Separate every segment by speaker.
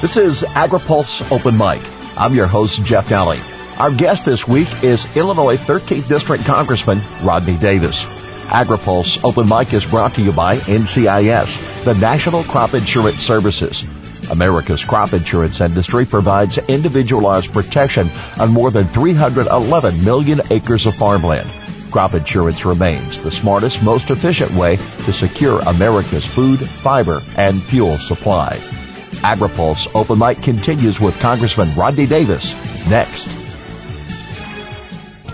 Speaker 1: This is AgriPulse Open Mic. I'm your host, Jeff Nalley. Our guest this week is Illinois 13th District Congressman Rodney Davis. AgriPulse Open Mic is brought to you by NCIS, the National Crop Insurance Services. America's crop insurance industry provides individualized protection on more than 311 million acres of farmland. Crop insurance remains the smartest, most efficient way to secure America's food, fiber, and fuel supply. AgriPulse Open Mic continues with Congressman Rodney Davis next.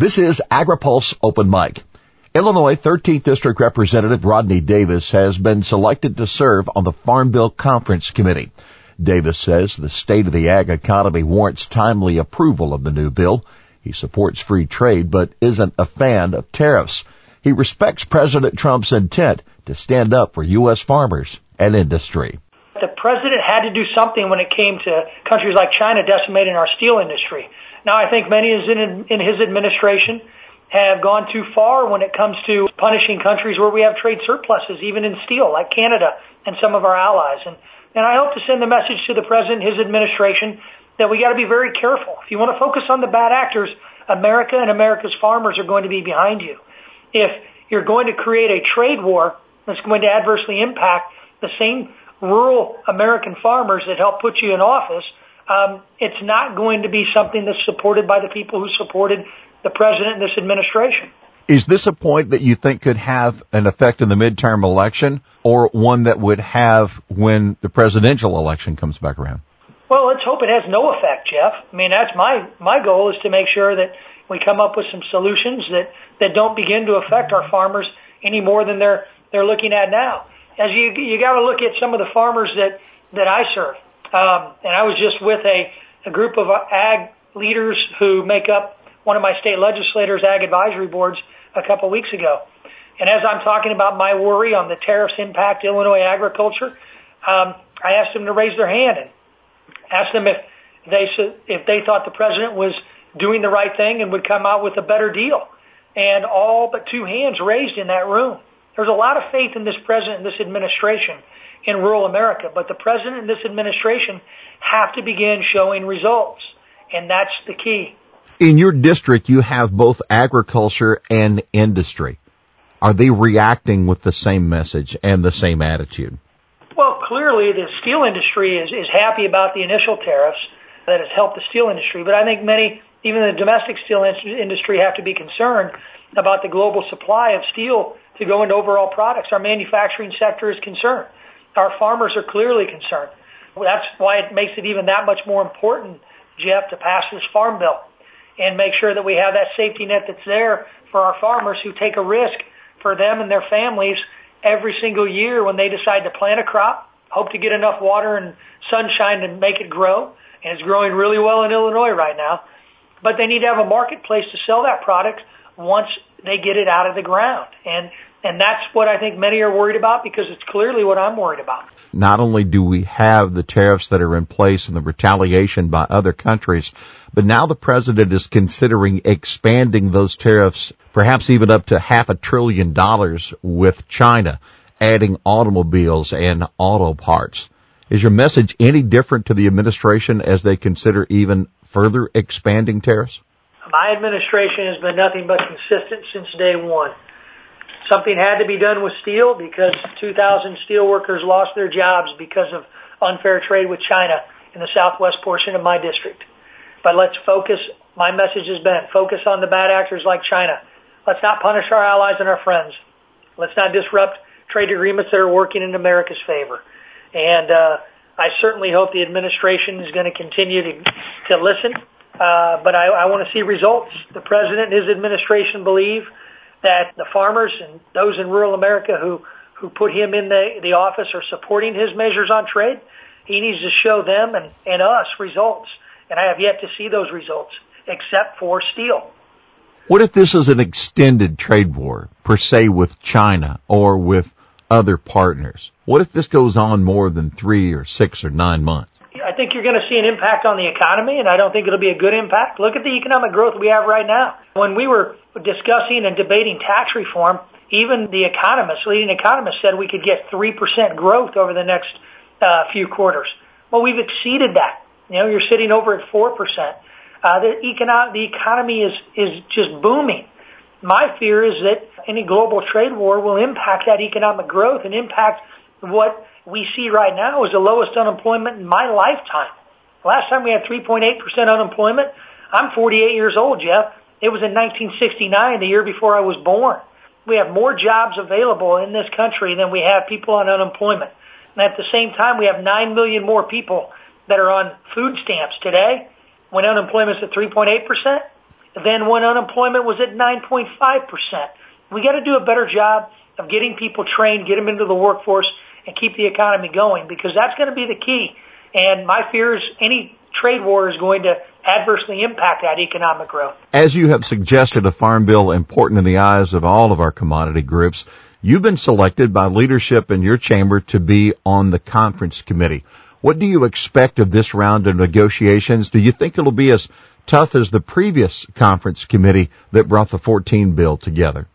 Speaker 1: This is AgriPulse Open Mic. Illinois 13th District Representative Rodney Davis has been selected to serve on the Farm Bill Conference Committee. Davis says the state of the ag economy warrants timely approval of the new bill. He supports free trade but isn't a fan of tariffs. He respects President Trump's intent to stand up for U.S. farmers and industry
Speaker 2: the president had to do something when it came to countries like China decimating our steel industry. Now, I think many in, his administration have gone too far when it comes to punishing countries where we have trade surpluses, even in steel, like Canada and some of our allies. And, and I hope to send the message to the president, his administration, that we got to be very careful. If you want to focus on the bad actors, America and America's farmers are going to be behind you. If you're going to create a trade war that's going to adversely impact the same rural American farmers that help put you in office, Um, it's not going to be something that's supported by the people who supported the president and this administration.
Speaker 1: Is this a point that you think could have an effect in the midterm election or one that would have when the presidential election comes back around?
Speaker 2: Well, let's hope it has no effect, Jeff. I mean, that's my, my goal is to make sure that we come up with some solutions that, that don't begin to affect our farmers any more than they're, they're looking at now as you you got to look at some of the farmers that that I serve. Um, and I was just with a, group of ag leaders who make up one of my state legislators' ag advisory boards a couple of weeks ago. And as I'm talking about my worry on the tariffs impact Illinois agriculture, um, I asked them to raise their hand and asked them if they if they thought the president was doing the right thing and would come out with a better deal. And all but two hands raised in that room. There's a lot of faith in this president and this administration in rural America, but the president and this administration have to begin showing results, and that's the key.
Speaker 1: In your district, you have both agriculture and industry. Are they reacting with the same message and the same attitude?
Speaker 2: Well, clearly the steel industry is, is happy about the initial tariffs that has helped the steel industry, but I think many, even the domestic steel industry, have to be concerned about the global supply of steel to go into overall products. Our manufacturing sector is concerned. Our farmers are clearly concerned. That's why it makes it even that much more important, Jeff, to pass this farm bill and make sure that we have that safety net that's there for our farmers who take a risk for them and their families every single year when they decide to plant a crop, hope to get enough water and sunshine to make it grow. And it's growing really well in Illinois right now. But they need to have a marketplace to sell that product once they get it out of the ground. And and that's what I think many are worried about because it's clearly what I'm worried about.
Speaker 1: Not only do we have the tariffs that are in place and the retaliation by other countries, but now the president is considering expanding those tariffs perhaps even up to half a trillion dollars with China, adding automobiles and auto parts. Is your message any different to the administration as they consider even further expanding tariffs?
Speaker 2: My administration has been nothing but consistent since day one. Something had to be done with steel because 2,000 steel workers lost their jobs because of unfair trade with China in the southwest portion of my district. But let's focus, my message has been, focus on the bad actors like China. Let's not punish our allies and our friends. Let's not disrupt trade agreements that are working in America's favor. And uh, I certainly hope the administration is going to continue to, to listen. Uh, but I, I want to see results. The president and his administration believe that the farmers and those in rural America who who put him in the the office are supporting his measures on trade, He needs to show them and, and us results. And I have yet to see those results, except for steel.
Speaker 1: What if this is an extended trade war, per se with China or with other partners? What if this goes on more than three or six or nine months?
Speaker 2: I think you're going to see an impact on the economy, and I don't think it'll be a good impact. Look at the economic growth we have right now. When we were discussing and debating tax reform, even the economists, leading economists, said we could get 3% growth over the next uh, few quarters. Well, we've exceeded that. You know, you're sitting over at 4%. Uh, the, econo- the economy is, is just booming. My fear is that any global trade war will impact that economic growth and impact what we see right now is the lowest unemployment in my lifetime. Last time we had 3.8% unemployment, I'm 48 years old, Jeff. It was in 1969, the year before I was born. We have more jobs available in this country than we have people on unemployment. And at the same time, we have 9 million more people that are on food stamps today when unemployment's at 3.8% than when unemployment was at 9.5%. We got to do a better job of getting people trained, get them into the workforce, and keep the economy going because that's going to be the key. And my fear is any trade war is going to adversely impact that economic growth.
Speaker 1: As you have suggested, a farm bill important in the eyes of all of our commodity groups. You've been selected by leadership in your chamber to be on the conference committee. What do you expect of this round of negotiations? Do you think it'll be as tough as the previous conference committee that brought the 14 bill together?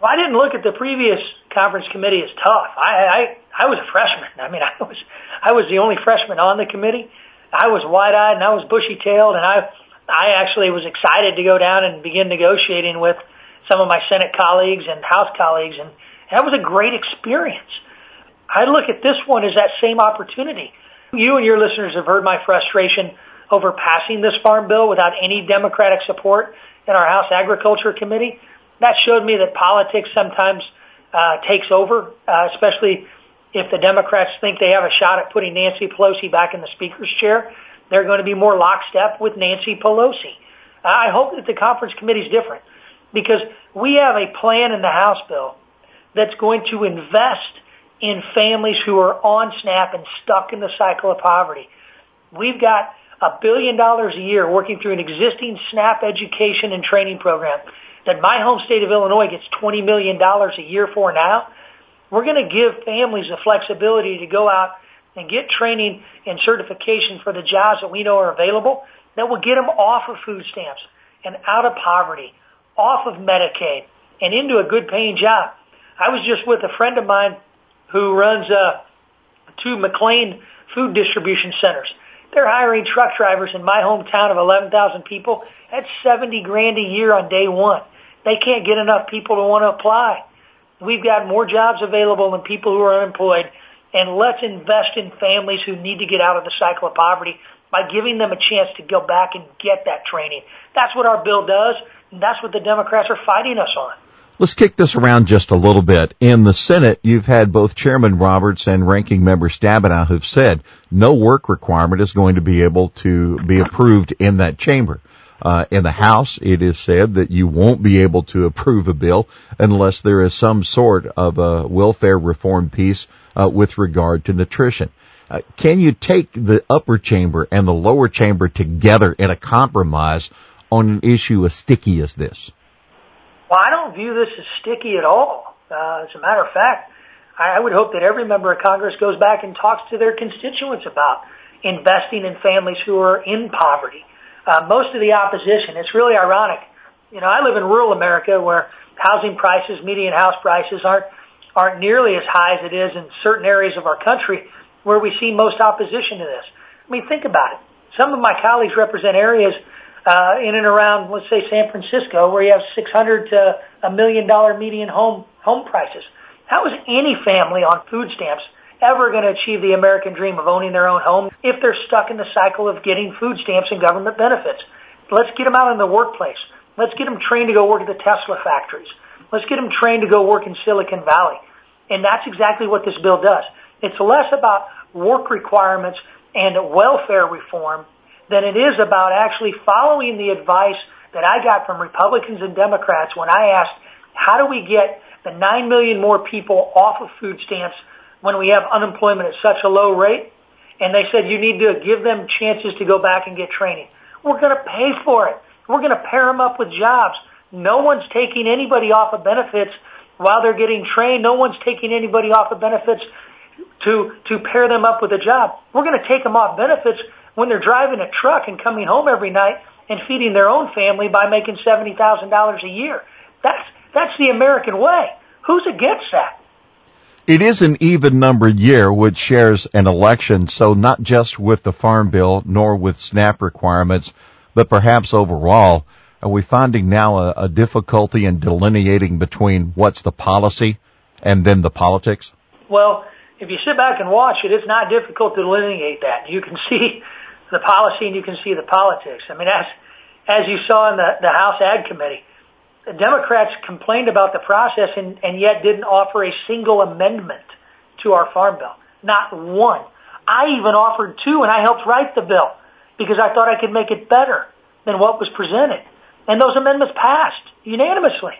Speaker 2: Well, I didn't look at the previous conference committee as tough. I, I, I was a freshman. I mean, I was, I was the only freshman on the committee. I was wide-eyed and I was bushy-tailed and I, I actually was excited to go down and begin negotiating with some of my Senate colleagues and House colleagues and that was a great experience. I look at this one as that same opportunity. You and your listeners have heard my frustration over passing this farm bill without any Democratic support in our House Agriculture Committee. That showed me that politics sometimes uh, takes over, uh, especially if the Democrats think they have a shot at putting Nancy Pelosi back in the Speaker's chair. They're going to be more lockstep with Nancy Pelosi. I hope that the conference committee is different because we have a plan in the House bill that's going to invest in families who are on SNAP and stuck in the cycle of poverty. We've got a billion dollars a year working through an existing SNAP education and training program that my home state of Illinois gets $20 million a year for now. We're going to give families the flexibility to go out and get training and certification for the jobs that we know are available that will get them off of food stamps and out of poverty, off of Medicaid, and into a good paying job. I was just with a friend of mine who runs uh, two McLane food distribution centers. They're hiring truck drivers in my hometown of 11,000 people. That's 70 grand a year on day one. They can't get enough people to want to apply. We've got more jobs available than people who are unemployed. And let's invest in families who need to get out of the cycle of poverty by giving them a chance to go back and get that training. That's what our bill does. And that's what the Democrats are fighting us on.
Speaker 1: Let's kick this around just a little bit. In the Senate, you've had both Chairman Roberts and Ranking Member Stabenow who've said no work requirement is going to be able to be approved in that chamber. Uh, in the House, it is said that you won't be able to approve a bill unless there is some sort of a welfare reform piece uh, with regard to nutrition. Uh, can you take the upper chamber and the lower chamber together in a compromise on an issue as sticky as this?
Speaker 2: Well, I don't view this as sticky at all. Uh, as a matter of fact, I, I would hope that every member of Congress goes back and talks to their constituents about investing in families who are in poverty. Uh, most of the opposition, it's really ironic. You know, I live in rural America where housing prices, median house prices aren't aren't nearly as high as it is in certain areas of our country where we see most opposition to this. I mean, think about it. Some of my colleagues represent areas uh, in and around, let's say, San Francisco, where you have 600 to a million dollar median home home prices. How is any family on food stamps ever going to achieve the American dream of owning their own home if they're stuck in the cycle of getting food stamps and government benefits? Let's get them out in the workplace. Let's get them trained to go work at the Tesla factories. Let's get them trained to go work in Silicon Valley. And that's exactly what this bill does. It's less about work requirements and welfare reform than it is about actually following the advice that I got from Republicans and Democrats when I asked, how do we get the 9 million more people off of food stamps when we have unemployment at such a low rate? and they said you need to give them chances to go back and get training. We're going to pay for it. We're going to pair them up with jobs. No one's taking anybody off of benefits while they're getting trained. No one's taking anybody off of benefits to to pair them up with a job. We're going to take them off benefits when they're driving a truck and coming home every night and feeding their own family by making seventy thousand dollars a year. That's that's the American way. Who's against that?
Speaker 1: It is an even numbered year which shares an election, so not just with the Farm Bill nor with SNAP requirements, but perhaps overall, are we finding now a, a difficulty in delineating between what's the policy and then the politics?
Speaker 2: Well, if you sit back and watch it, it's not difficult to delineate that. You can see the policy and you can see the politics. I mean, as as you saw in the, the House Ag Committee, the Democrats complained about the process and, and yet didn't offer a single amendment to our farm bill. Not one. I even offered two and I helped write the bill because I thought I could make it better than what was presented. And those amendments passed unanimously.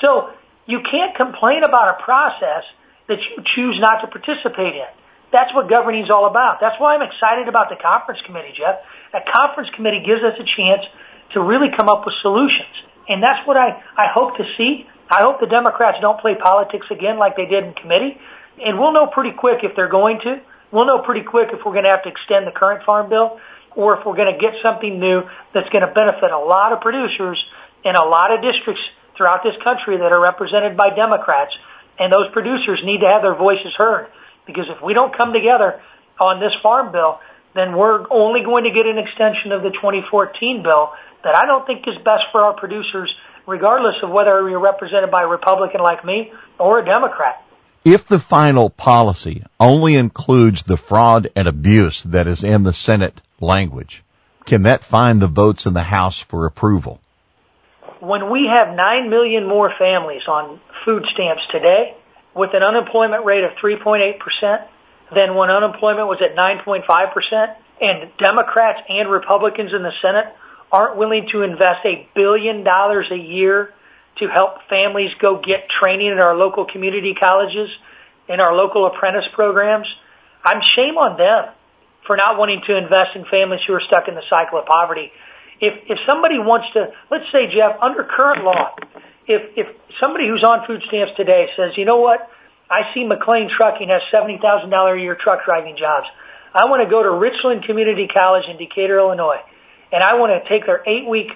Speaker 2: So you can't complain about a process that you choose not to participate in. That's what governing is all about. That's why I'm excited about the conference committee, Jeff. That conference committee gives us a chance to really come up with solutions. And that's what I, I hope to see. I hope the Democrats don't play politics again like they did in committee. And we'll know pretty quick if they're going to. We'll know pretty quick if we're going to have to extend the current farm bill or if we're going to get something new that's going to benefit a lot of producers in a lot of districts throughout this country that are represented by Democrats. And those producers need to have their voices heard. Because if we don't come together on this farm bill, then we're only going to get an extension of the 2014 bill that I don't think is best for our producers, regardless of whether you're represented by a Republican like me or a Democrat.
Speaker 1: If the final policy only includes the fraud and abuse that is in the Senate language, can that find the votes in the House for approval?
Speaker 2: When we have 9 million more families on food stamps today, with an unemployment rate of 3.8% than when unemployment was at 9.5%, and Democrats and Republicans in the Senate aren't willing to invest a billion dollars a year to help families go get training in our local community colleges, in our local apprentice programs, I'm shame on them for not wanting to invest in families who are stuck in the cycle of poverty. If if somebody wants to, let's say Jeff, under current law, if if somebody who's on food stamps today says, you know what, I see McLane Trucking has seventy thousand dollar a year truck driving jobs. I want to go to Richland Community College in Decatur, Illinois, and I want to take their eight week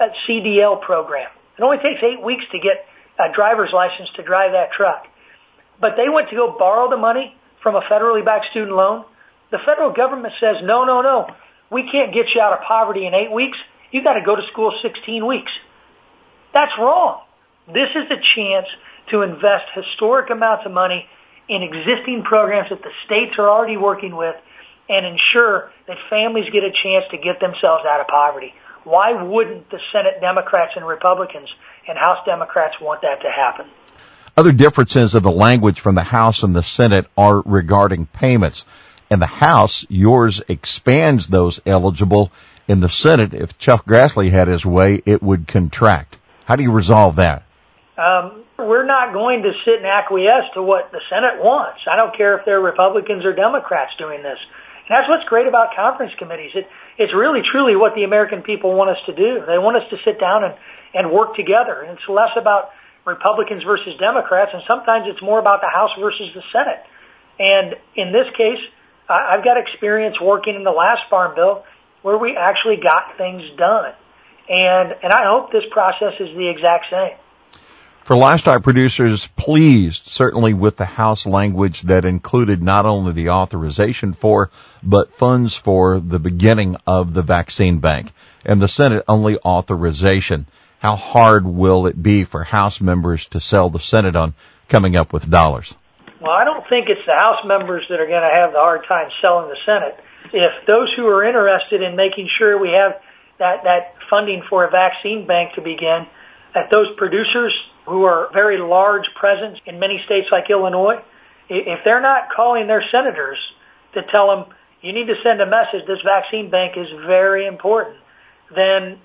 Speaker 2: uh, CDL program. It only takes eight weeks to get a driver's license to drive that truck. But they went to go borrow the money from a federally backed student loan. The federal government says, no, no, no, we can't get you out of poverty in eight weeks. You got to go to school 16 weeks. That's wrong. This is a chance to invest historic amounts of money in existing programs that the states are already working with and ensure that families get a chance to get themselves out of poverty. Why wouldn't the Senate Democrats and Republicans and House Democrats want that to happen?
Speaker 1: Other differences of the language from the House and the Senate are regarding payments. In the House, yours expands those eligible. In the Senate, if Chuck Grassley had his way, it would contract. How do you resolve that?
Speaker 2: Um, we're not going to sit and acquiesce to what the Senate wants. I don't care if they're Republicans or Democrats doing this. And that's what's great about conference committees. It, it's really truly what the American people want us to do. They want us to sit down and, and work together. And it's less about Republicans versus Democrats, and sometimes it's more about the House versus the Senate. And in this case, I, I've got experience working in the last farm bill where we actually got things done. And, and I hope this process is the exact same.
Speaker 1: For livestock producers, pleased certainly with the House language that included not only the authorization for, but funds for the beginning of the vaccine bank. And the Senate only authorization. How hard will it be for House members to sell the Senate on coming up with dollars?
Speaker 2: Well, I don't think it's the House members that are going to have the hard time selling the Senate. If those who are interested in making sure we have that, that funding for a vaccine bank to begin, that those producers who are very large presence in many states like Illinois, if they're not calling their senators to tell them, you need to send a message, this vaccine bank is very important, then,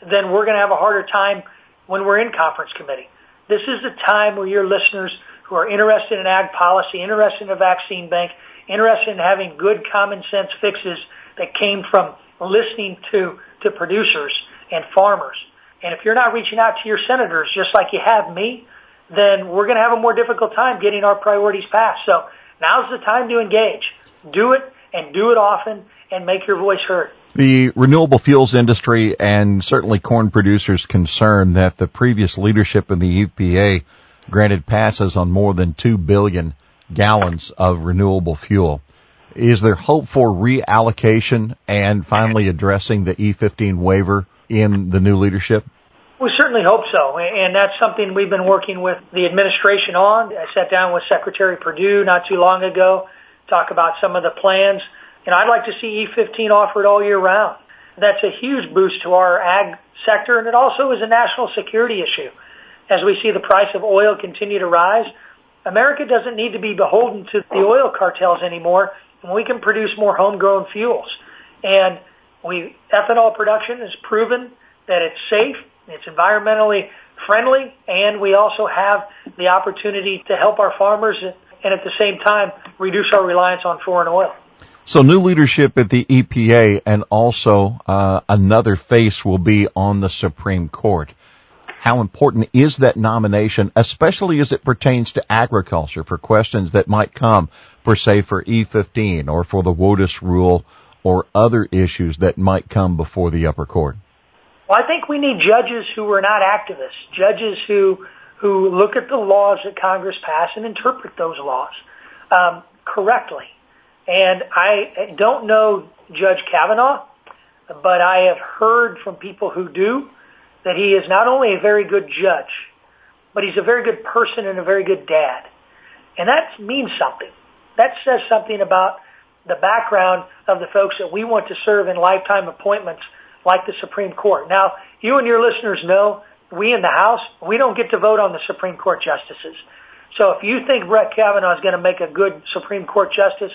Speaker 2: then we're going to have a harder time when we're in conference committee. This is the time where your listeners who are interested in ag policy, interested in a vaccine bank, interested in having good common sense fixes that came from listening to, to producers and farmers. And if you're not reaching out to your senators just like you have me, then we're going to have a more difficult time getting our priorities passed. So now's the time to engage. Do it and do it often and make your voice heard.
Speaker 1: The renewable fuels industry and certainly corn producers concerned that the previous leadership in the EPA granted passes on more than 2 billion gallons of renewable fuel. Is there hope for reallocation and finally addressing the E15 waiver in the new leadership?
Speaker 2: We certainly hope so, and that's something we've been working with the administration on. I sat down with Secretary Perdue not too long ago, talk about some of the plans, and I'd like to see E15 offered all year round. That's a huge boost to our ag sector, and it also is a national security issue. As we see the price of oil continue to rise, America doesn't need to be beholden to the oil cartels anymore, and we can produce more homegrown fuels. And ethanol production has proven that it's safe, it's environmentally friendly, and we also have the opportunity to help our farmers and at the same time reduce our reliance on foreign oil.
Speaker 1: So new leadership at the EPA and also uh, another face will be on the Supreme Court. How important is that nomination, especially as it pertains to agriculture for questions that might come for say for E15 or for the WOTUS rule or other issues that might come before the upper court?
Speaker 2: Well, I think we need judges who are not activists, judges who who look at the laws that Congress pass and interpret those laws um, correctly. And I don't know Judge Kavanaugh, but I have heard from people who do that he is not only a very good judge, but he's a very good person and a very good dad. And that means something. That says something about the background of the folks that we want to serve in lifetime appointments like the Supreme Court. Now, you and your listeners know we in the House, we don't get to vote on the Supreme Court justices. So if you think Brett Kavanaugh is going to make a good Supreme Court justice,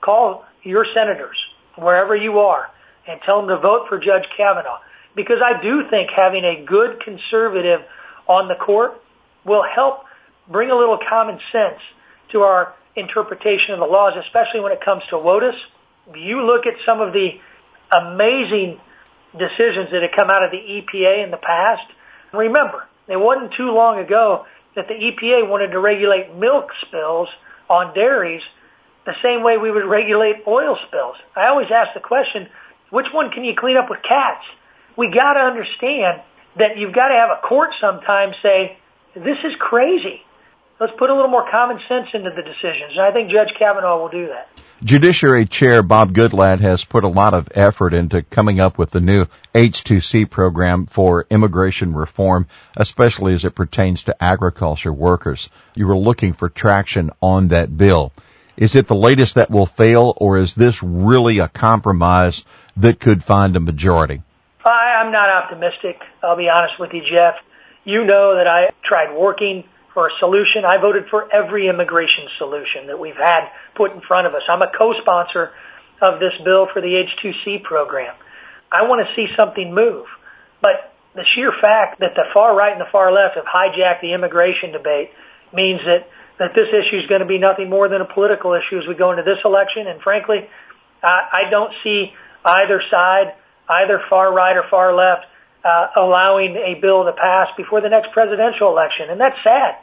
Speaker 2: call your senators wherever you are and tell them to vote for Judge Kavanaugh. Because I do think having a good conservative on the court will help bring a little common sense to our interpretation of the laws, especially when it comes to WOTUS. You look at some of the amazing decisions that have come out of the EPA in the past. Remember, it wasn't too long ago that the EPA wanted to regulate milk spills on dairies the same way we would regulate oil spills. I always ask the question, which one can you clean up with cats? We got to understand that you've got to have a court sometimes say, this is crazy. Let's put a little more common sense into the decisions. And I think Judge Kavanaugh will do that.
Speaker 1: Judiciary Chair Bob Goodlatte has put a lot of effort into coming up with the new H2C program for immigration reform, especially as it pertains to agriculture workers. You were looking for traction on that bill. Is it the latest that will fail or is this really a compromise that could find a majority?
Speaker 2: I, I'm not optimistic. I'll be honest with you, Jeff. You know that I tried working for a solution. I voted for every immigration solution that we've had put in front of us. I'm a co-sponsor of this bill for the H2C program. I want to see something move. But the sheer fact that the far right and the far left have hijacked the immigration debate means that, that this issue is going to be nothing more than a political issue as we go into this election. And frankly, I, I don't see either side, either far right or far left, Uh, allowing a bill to pass before the next presidential election. And that's sad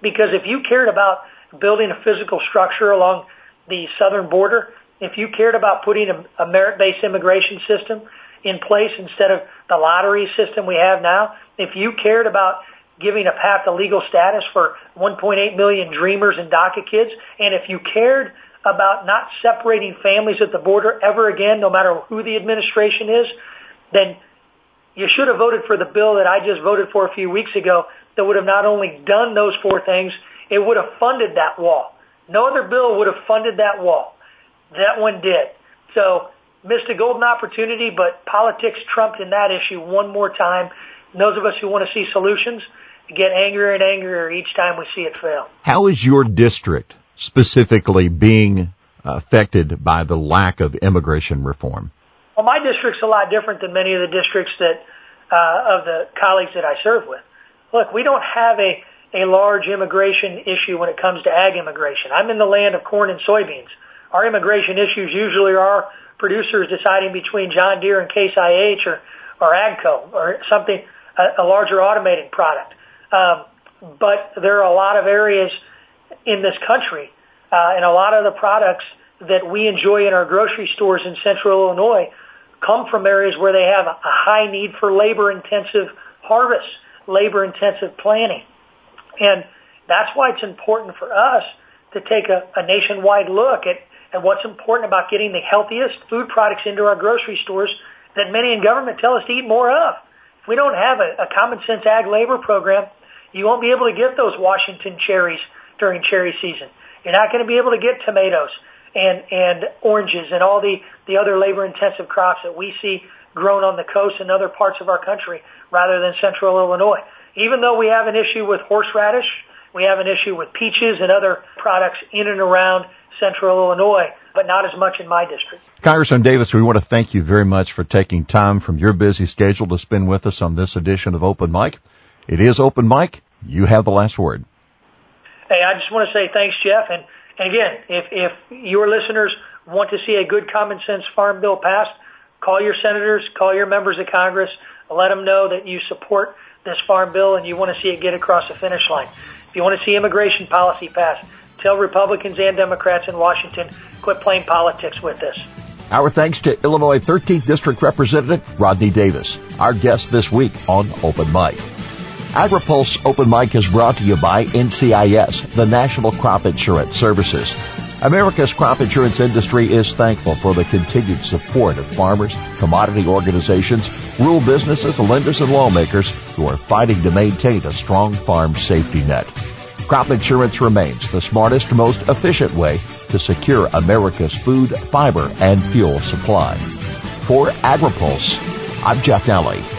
Speaker 2: because if you cared about building a physical structure along the southern border, if you cared about putting a, a merit-based immigration system in place instead of the lottery system we have now, if you cared about giving a path to legal status for 1.8 million dreamers and DACA kids, and if you cared about not separating families at the border ever again, no matter who the administration is, then you should have voted for the bill that I just voted for a few weeks ago that would have not only done those four things, it would have funded that wall. No other bill would have funded that wall. That one did. So missed a golden opportunity, but politics trumped in that issue one more time. And those of us who want to see solutions get angrier and angrier each time we see it fail.
Speaker 1: How is your district specifically being uh, affected by the lack of immigration reform?
Speaker 2: Well, my district's a lot different than many of the districts that uh, of the colleagues that I serve with. Look, we don't have a a large immigration issue when it comes to ag immigration. I'm in the land of corn and soybeans. our immigration issues usually are producers deciding between John Deere and Case IH or, or AGCO or something, a, a larger automated product. Um, but there are a lot of areas in this country uh, and a lot of the products that we enjoy in our grocery stores in central Illinois come from areas where they have a high need for labor intensive harvests, labor intensive planting. And that's why it's important for us to take a, a nationwide look at, at what's important about getting the healthiest food products into our grocery stores that many in government tell us to eat more of. If we don't have a, a common sense ag labor program, you won't be able to get those Washington cherries during cherry season. You're not going to be able to get tomatoes and and oranges and all the the other labor intensive crops that we see grown on the coast and other parts of our country rather than central Illinois. Even though we have an issue with horseradish, we have an issue with peaches and other products in and around central Illinois, but not as much in my district.
Speaker 1: Congressman Davis, we want to thank you very much for taking time from your busy schedule to spend with us on this edition of Open Mic. It is Open Mic. You have the last word.
Speaker 2: Hey, I just want to say thanks, Jeff, and and again, if, if your listeners want to see a good common sense farm bill passed, call your senators, call your members of Congress, let them know that you support this farm bill and you want to see it get across the finish line. If you want to see immigration policy passed, tell Republicans and Democrats in Washington, quit playing politics with this.
Speaker 1: Our thanks to Illinois 13th District Representative Rodney Davis, our guest this week on Open Mic. AgriPulse Open Mic is brought to you by NCIS, the National Crop Insurance Services. America's crop insurance industry is thankful for the continued support of farmers, commodity organizations, rural businesses, lenders, and lawmakers who are fighting to maintain a strong farm safety net. Crop insurance remains the smartest, most efficient way to secure America's food, fiber, and fuel supply. For AgriPulse, I'm Jeff Nalley.